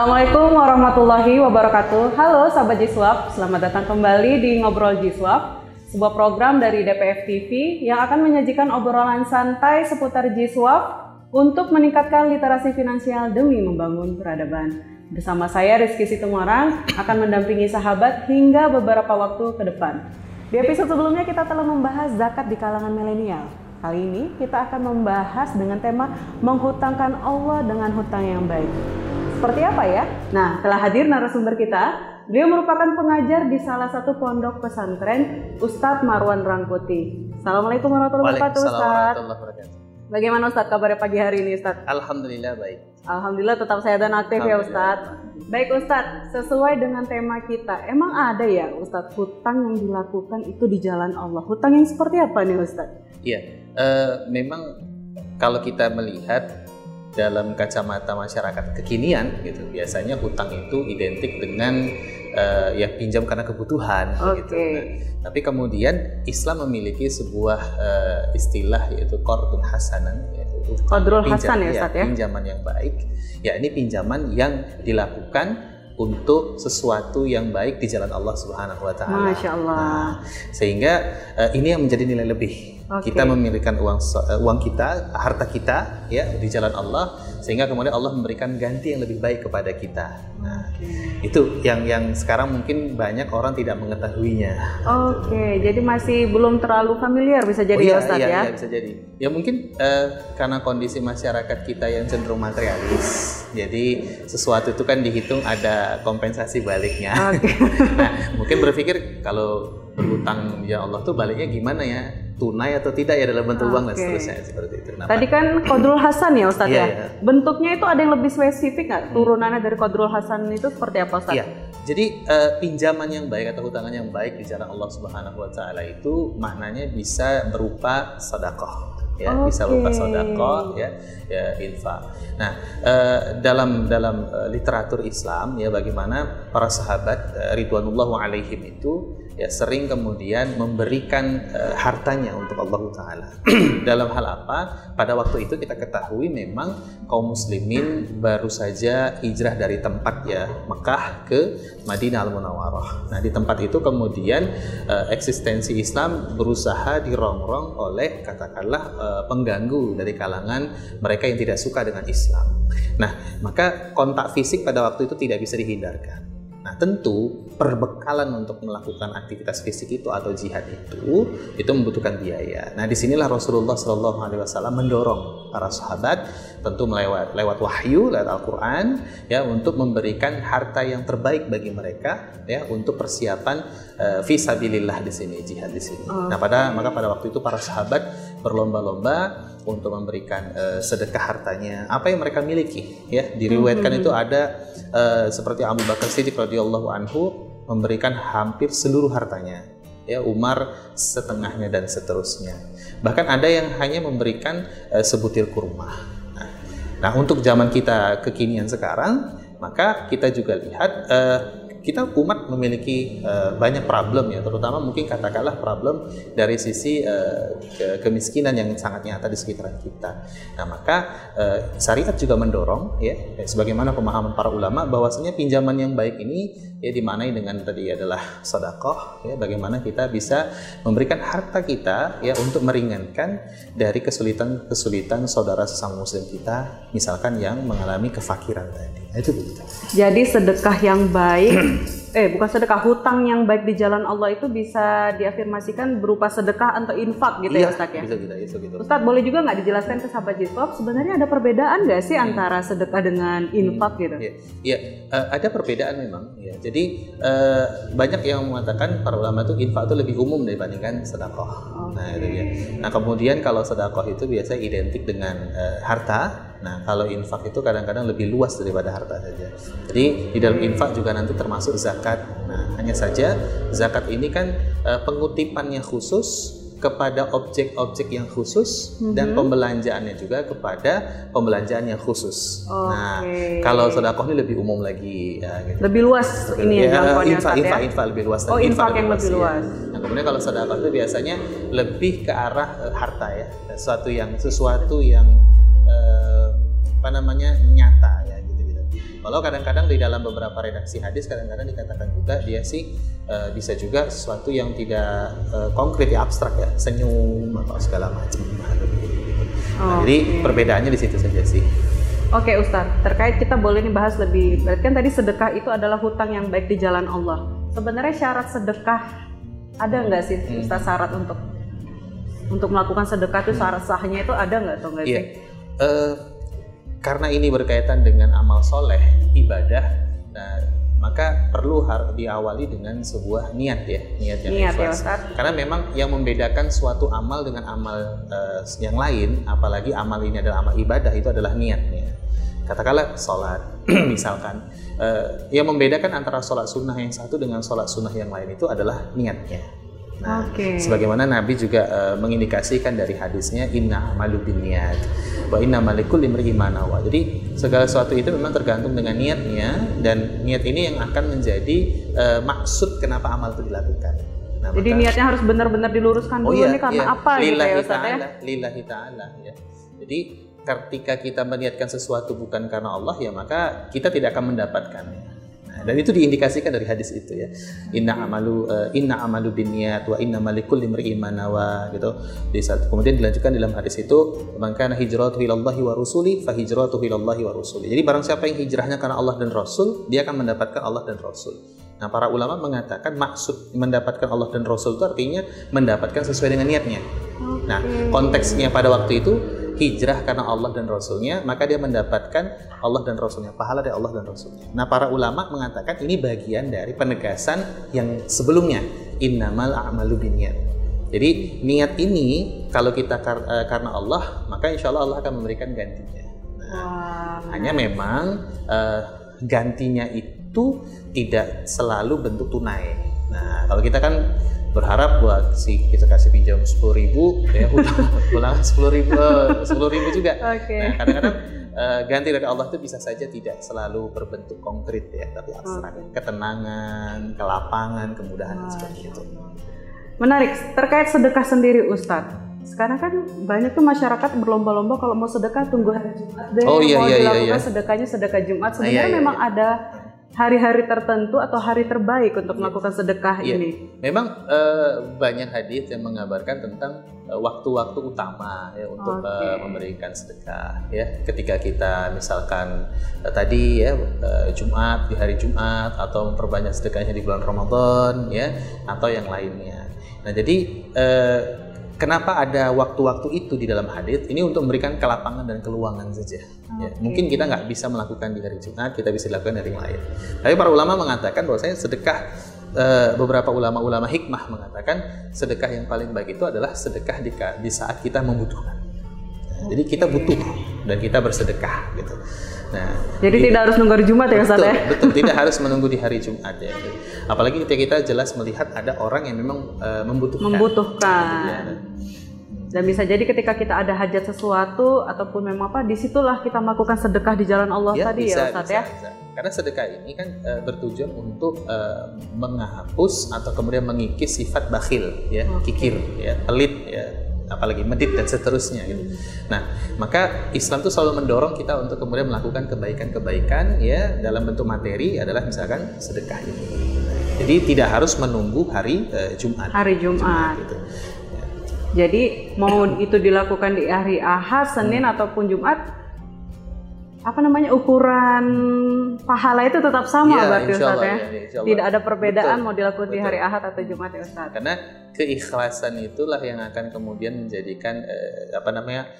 Assalamualaikum warahmatullahi wabarakatuh. Halo sahabat Jiswap, selamat datang kembali di Ngobrol Jiswap, sebuah program dari DPF TV yang akan menyajikan obrolan santai seputar Jiswap untuk meningkatkan literasi finansial demi membangun peradaban. Bersama saya Rizky Situmorang akan mendampingi sahabat hingga beberapa waktu ke depan. Di episode sebelumnya kita telah membahas zakat di kalangan milenial. Kali ini kita akan membahas dengan tema menghutangkan Allah dengan hutang yang baik. Seperti apa ya? Nah, telah hadir narasumber kita. Beliau merupakan pengajar di salah satu pondok pesantren, Ustadz Marwan Rangkuti. Assalamualaikum warahmatullahi wabarakatuh, Ustadz. Bagaimana Ustadz kabarnya pagi hari ini, Ustadz? Alhamdulillah baik. Alhamdulillah tetap sehat dan aktif ya Ustadz. Baik Ustadz, sesuai dengan tema kita, emang ada ya Ustadz hutang yang dilakukan itu di jalan Allah? Hutang yang seperti apa nih Ustadz? Iya, uh, memang kalau kita melihat dalam kacamata masyarakat kekinian gitu. Biasanya hutang itu identik dengan uh, ya pinjam karena kebutuhan okay. gitu nah, tapi kemudian Islam memiliki sebuah uh, istilah yaitu qardun hasanan yaitu Qadrul hasan ya, Ustaz ya, ya? pinjaman yang baik. Ya ini pinjaman yang dilakukan untuk sesuatu yang baik di jalan Allah Subhanahu wa taala. Masya Allah. Nah, sehingga uh, ini yang menjadi nilai lebih Okay. Kita memiliki uang uh, uang kita, harta kita ya di jalan Allah sehingga kemudian Allah memberikan ganti yang lebih baik kepada kita. Nah, okay. itu yang yang sekarang mungkin banyak orang tidak mengetahuinya. Oke, okay. jadi masih belum terlalu familiar bisa jadi oh, iya, Ustaz iya, ya. Iya, bisa jadi. Ya mungkin uh, karena kondisi masyarakat kita yang cenderung materialis. Jadi sesuatu itu kan dihitung ada kompensasi baliknya. Okay. nah, mungkin berpikir kalau berhutang ya Allah tuh baliknya gimana ya? tunai atau tidak ya dalam bentuk okay. uang dan seterusnya seperti itu. Nah, Tadi kan kodrul hasan ya Ustadz iya, ya. Iya. Bentuknya itu ada yang lebih spesifik nggak? Turunannya dari kodrul hasan itu seperti apa Ustadz? Iya. Jadi uh, pinjaman yang baik atau hutangan yang baik di jalan Allah Subhanahu Wa Taala itu maknanya bisa berupa sedekah ya okay. bisa berupa sodako ya ya infak. Nah uh, dalam dalam uh, literatur Islam ya bagaimana para sahabat uh, ridwanullah alaihim itu ya sering kemudian memberikan uh, hartanya untuk Allah Taala. Dalam hal apa? Pada waktu itu kita ketahui memang kaum muslimin baru saja hijrah dari tempat ya Mekah ke Madinah Al Munawwarah. Nah di tempat itu kemudian uh, eksistensi Islam berusaha dirongrong oleh katakanlah uh, pengganggu dari kalangan mereka yang tidak suka dengan Islam. Nah maka kontak fisik pada waktu itu tidak bisa dihindarkan. Nah, tentu perbekalan untuk melakukan aktivitas fisik itu atau jihad itu itu membutuhkan biaya. Nah, di sinilah Rasulullah Shallallahu Alaihi Wasallam mendorong para sahabat tentu melewat lewat wahyu lewat Al-Quran ya untuk memberikan harta yang terbaik bagi mereka ya untuk persiapan uh, visabilillah di sini jihad di sini. Nah, pada maka pada waktu itu para sahabat berlomba-lomba untuk memberikan uh, sedekah hartanya. Apa yang mereka miliki ya? Diriwayatkan hmm. itu ada uh, seperti Abu Bakar Siddiq radhiyallahu anhu memberikan hampir seluruh hartanya ya Umar setengahnya dan seterusnya. Bahkan ada yang hanya memberikan uh, sebutir kurma. Nah, nah untuk zaman kita kekinian sekarang maka kita juga lihat uh, kita umat memiliki uh, banyak problem ya, terutama mungkin katakanlah problem dari sisi uh, ke kemiskinan yang sangat nyata di sekitaran kita. Nah, maka uh, syariat juga mendorong ya, sebagaimana pemahaman para ulama bahwasanya pinjaman yang baik ini ya dimanai dengan tadi adalah sedekah ya, bagaimana kita bisa memberikan harta kita ya untuk meringankan dari kesulitan-kesulitan saudara sesama muslim kita, misalkan yang mengalami kefakiran tadi. Nah, itu begitu. Jadi sedekah yang baik, eh bukan sedekah hutang yang baik di jalan Allah itu bisa diafirmasikan berupa sedekah atau infak gitu ya, iya, ya Ustaz ya? Bisa, bisa, bisa gitu. Ustaz boleh juga nggak dijelaskan ke sahabat Jisop sebenarnya ada perbedaan nggak sih hmm. antara sedekah dengan infak hmm. gitu? Iya, ya, uh, ada perbedaan memang. Ya. Jadi uh, banyak yang mengatakan para ulama itu infak itu lebih umum dibandingkan sedekah. Okay. Nah itu ya. Nah kemudian kalau sedekah itu biasa identik dengan uh, harta Nah, kalau infak itu kadang-kadang lebih luas daripada harta saja. Jadi di dalam infak juga nanti termasuk zakat. Nah, hanya saja zakat ini kan e, pengutipannya khusus kepada objek-objek yang khusus mm-hmm. dan pembelanjaannya juga kepada pembelanjaan yang khusus. Okay. Nah, kalau sedekah ini lebih umum lagi ya, gitu. Lebih luas ini ya, infak, infak, ya? infak lebih luas. Oh, infak, yang lebih luas. Ya. Nah, kemudian kalau sedekah itu biasanya lebih ke arah uh, harta ya, sesuatu yang sesuatu yang uh, apa namanya nyata ya gitu gitu Walau kadang-kadang di dalam beberapa redaksi hadis kadang-kadang dikatakan juga dia sih uh, bisa juga sesuatu yang tidak uh, konkret ya abstrak ya, senyum atau segala macam. Nah, oh, jadi okay. perbedaannya di situ saja sih. Oke okay, Ustadz, terkait kita boleh nih bahas lebih, berarti kan tadi sedekah itu adalah hutang yang baik di jalan Allah. Sebenarnya syarat sedekah ada nggak sih hmm. Ustadz syarat untuk untuk melakukan sedekah itu syarat sahnya itu ada nggak atau nggak yeah. sih? Uh, karena ini berkaitan dengan amal soleh ibadah nah maka perlu harus diawali dengan sebuah niat ya niat yang niat ya, ikhlas. Ya, karena memang yang membedakan suatu amal dengan amal uh, yang lain apalagi amal ini adalah amal ibadah itu adalah niatnya. Katakanlah sholat misalkan uh, yang membedakan antara sholat sunnah yang satu dengan sholat sunnah yang lain itu adalah niatnya Nah, okay. sebagaimana Nabi juga uh, mengindikasikan dari hadisnya inna amalu niat wa inna malikul imri imanawa. Jadi segala sesuatu itu memang tergantung dengan niatnya dan niat ini yang akan menjadi uh, maksud kenapa amal itu dilakukan. Nah, Jadi maka, niatnya harus benar-benar diluruskan oh dulu oh, iya, nih karena iya. apa gitu ya Ustaz ya? Lillahi ta'ala ya. Jadi ketika kita meniatkan sesuatu bukan karena Allah ya maka kita tidak akan mendapatkannya dan itu diindikasikan dari hadis itu ya. Inna amalu uh, inna amalu binniyat wa inna malikul limri'in manawa gitu. Di saat, kemudian dilanjutkan dalam hadis itu, "Man kana hijratuhu ilallahi wa rusuli fa hijratuhu ilallahi wa rusuli." Jadi barang siapa yang hijrahnya karena Allah dan Rasul, dia akan mendapatkan Allah dan Rasul. Nah, para ulama mengatakan maksud mendapatkan Allah dan Rasul itu artinya mendapatkan sesuai dengan niatnya. Nah, konteksnya pada waktu itu hijrah karena Allah dan Rasulnya, maka dia mendapatkan Allah dan Rasulnya, pahala dari Allah dan Rasulnya. Nah, para ulama mengatakan ini bagian dari penegasan yang sebelumnya, innamal a'malu binniyat. Jadi niat ini kalau kita kar uh, karena Allah, maka insya Allah Allah akan memberikan gantinya. Nah, hanya memang uh, gantinya itu tidak selalu bentuk tunai. Nah, kalau kita kan berharap buat si kita kasih pinjam sepuluh ribu ya ulang sepuluh ribu eh, sepuluh ribu juga okay. nah, kadang-kadang uh, ganti dari Allah itu bisa saja tidak selalu berbentuk konkret ya tapi abstrak okay. ketenangan kelapangan kemudahan oh. seperti itu menarik terkait sedekah sendiri Ustadz sekarang kan banyak tuh masyarakat berlomba-lomba kalau mau sedekah tunggu hari Jumat deh oh, iya, mau iya, iya dilakukan iya, iya. sedekahnya sedekah Jumat sebenarnya iya, iya, memang iya. ada hari-hari tertentu atau hari terbaik untuk iya. melakukan sedekah yeah. ini? Memang uh, banyak hadis yang mengabarkan tentang uh, waktu-waktu utama ya untuk okay. uh, eh, memberikan sedekah ya. Ketika kita misalkan uh, tadi ya uh, Jumat di hari Jumat atau memperbanyak sedekahnya di bulan Ramadan ya atau yang lainnya. Nah, jadi uh, Kenapa ada waktu-waktu itu di dalam hadis? Ini untuk memberikan kelapangan dan keluangan saja. Okay. Ya, mungkin kita nggak bisa melakukan di hari Jumat, kita bisa lakukan dari yang lain. Tapi para ulama mengatakan bahwa saya sedekah uh, beberapa ulama-ulama hikmah mengatakan sedekah yang paling baik itu adalah sedekah di, di saat kita membutuhkan. Nah, jadi kita butuh dan kita bersedekah gitu. Nah, jadi kita, tidak harus menunggu hari Jumat ya Ustaz ya? Betul, tidak harus menunggu di hari Jumat ya. Apalagi ketika kita jelas melihat ada orang yang memang uh, membutuhkan. Membutuhkan. Ya. Dan bisa jadi ketika kita ada hajat sesuatu ataupun memang apa, di situlah kita melakukan sedekah di jalan Allah ya, tadi bisa, ya Ustaz bisa, ya. Bisa. Karena sedekah ini kan uh, bertujuan untuk uh, menghapus atau kemudian mengikis sifat bakhil, ya, okay. kikir, ya, pelit, ya, apalagi medit dan seterusnya gitu. Nah, maka Islam itu selalu mendorong kita untuk kemudian melakukan kebaikan-kebaikan ya dalam bentuk materi adalah misalkan sedekah ini. Jadi tidak harus menunggu hari uh, Jumat. Hari Jumat. Jumat gitu. Jadi mau itu dilakukan di hari Ahad, Senin hmm. ataupun Jumat, apa namanya ukuran pahala itu tetap sama ya, berarti Ustaz ya. ya Tidak ada perbedaan betul, mau dilakukan betul. di hari Ahad atau Jumat ya Ustaz. Karena keikhlasan itulah yang akan kemudian menjadikan eh, apa namanya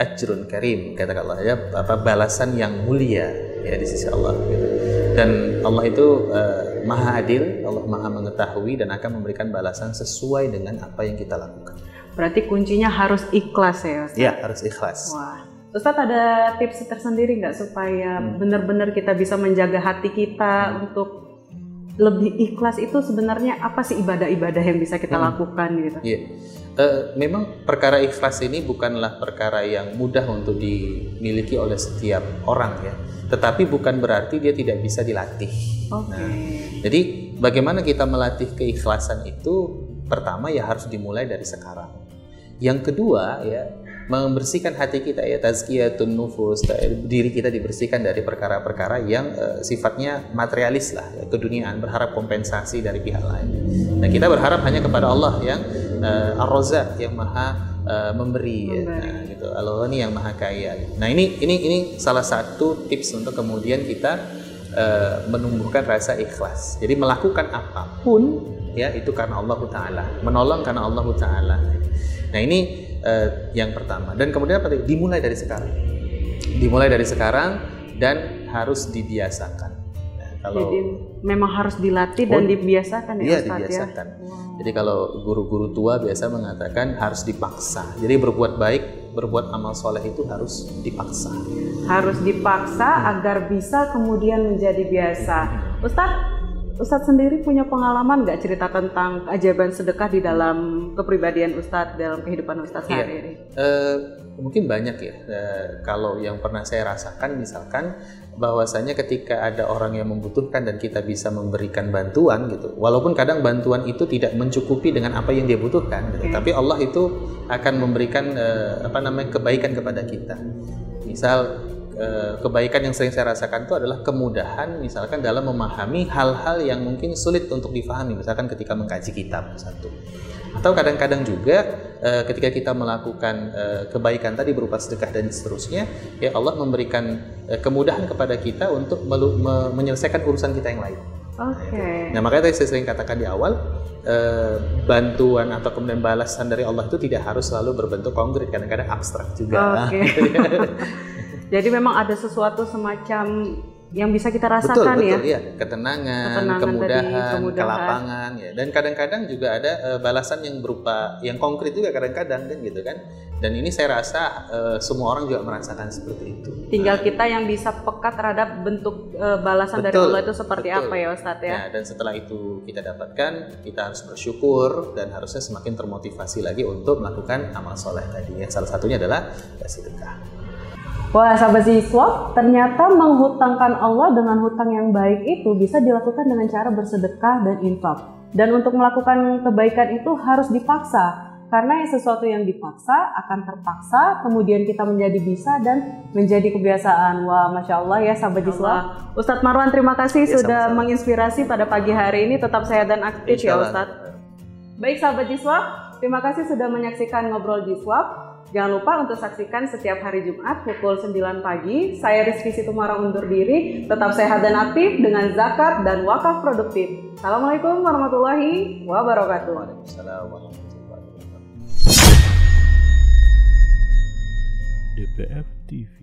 ajrun karim kata Allah ya apa balasan yang mulia ya di sisi Allah gitu. Dan Allah itu eh, maha adil, Allah maha mengetahui dan akan memberikan balasan sesuai dengan apa yang kita lakukan. Berarti kuncinya harus ikhlas ya Ustaz? Iya harus ikhlas. Wah. Ustaz ada tips tersendiri nggak supaya hmm. benar-benar kita bisa menjaga hati kita hmm. untuk lebih ikhlas itu sebenarnya apa sih ibadah-ibadah yang bisa kita hmm. lakukan gitu? Iya. Uh, memang perkara ikhlas ini bukanlah perkara yang mudah untuk dimiliki oleh setiap orang ya. Tetapi bukan berarti dia tidak bisa dilatih. Okay. Nah, jadi bagaimana kita melatih keikhlasan itu? Pertama ya harus dimulai dari sekarang. Yang kedua ya membersihkan hati kita ya tazkiyatun nufus diri kita dibersihkan dari perkara-perkara yang uh, sifatnya materialis lah ya, keduniaan berharap kompensasi dari pihak lain. Nah kita berharap hanya kepada Allah yang uh, ar-razzaq yang maha uh, memberi, ya. Nah, gitu. Allah ini yang maha kaya. Nah ini ini ini salah satu tips untuk kemudian kita uh, menumbuhkan rasa ikhlas. Jadi melakukan apa pun ya itu karena Allah Taala, menolong karena Allah Taala. Nah ini uh, yang pertama dan kemudian apa? Dimulai dari sekarang, dimulai dari sekarang dan harus dibiasakan. Nah, kalau Jadi memang harus dilatih dan oh, dibiasakan ya iya, Ustaz ya? dibiasakan. ya. Wow. Jadi kalau guru-guru tua biasa mengatakan harus dipaksa. Jadi berbuat baik, berbuat amal soleh itu harus dipaksa. Harus dipaksa hmm. agar bisa kemudian menjadi biasa. Hmm. Ustadz, Ustadz sendiri punya pengalaman nggak cerita tentang keajaiban sedekah di dalam kepribadian Ustadz dalam kehidupan Ustadz iya. hari ini? Uh, mungkin banyak ya. Uh, kalau yang pernah saya rasakan misalkan bahwasanya ketika ada orang yang membutuhkan dan kita bisa memberikan bantuan gitu, walaupun kadang bantuan itu tidak mencukupi dengan apa yang dia butuhkan, gitu, okay. tapi Allah itu akan memberikan uh, apa namanya kebaikan kepada kita. Misal kebaikan yang sering saya rasakan itu adalah kemudahan misalkan dalam memahami hal-hal yang mungkin sulit untuk difahami misalkan ketika mengkaji kitab satu atau kadang-kadang juga uh, ketika kita melakukan uh, kebaikan tadi berupa sedekah dan seterusnya ya Allah memberikan kemudahan kepada kita untuk me menyelesaikan urusan kita yang lain. Oke. Okay. Nah makanya tadi saya sering katakan di awal bantuan atau kemudian balasan dari Allah itu tidak harus selalu berbentuk konkret kadang-kadang abstrak juga. Oke. Okay. Jadi memang ada sesuatu semacam yang bisa kita rasakan betul, betul, ya. Ketenangan, Ketenangan kemudahan, tadi, kemudahan, kelapangan ya. Dan kadang-kadang juga ada uh, balasan yang berupa yang konkret juga kadang-kadang kan gitu kan. Dan ini saya rasa uh, semua orang juga merasakan seperti itu. Tinggal nah. kita yang bisa peka terhadap bentuk uh, balasan betul, dari Allah itu seperti betul. apa ya Ustadz ya. Nah, dan setelah itu kita dapatkan, kita harus bersyukur dan harusnya semakin termotivasi lagi untuk melakukan amal soleh tadi. Yang salah satunya adalah sedekah. Wah, sahabat siswa, ternyata menghutangkan Allah dengan hutang yang baik itu bisa dilakukan dengan cara bersedekah dan infak. Dan untuk melakukan kebaikan itu harus dipaksa, karena sesuatu yang dipaksa akan terpaksa, kemudian kita menjadi bisa dan menjadi kebiasaan. Wah, masya Allah ya sahabat siswa. Ustadz Marwan, terima kasih ya, sudah sama -sama. menginspirasi pada pagi hari ini. Tetap sehat dan aktif ya Ustadz. Baik sahabat siswa, terima kasih sudah menyaksikan ngobrol Jiswab. Jangan lupa untuk saksikan setiap hari Jumat pukul 9 pagi. Saya Rizky Situmara undur diri. Tetap sehat dan aktif dengan zakat dan wakaf produktif. Assalamualaikum warahmatullahi wabarakatuh. Waalaikumsalam warahmatullahi wabarakatuh. DPF TV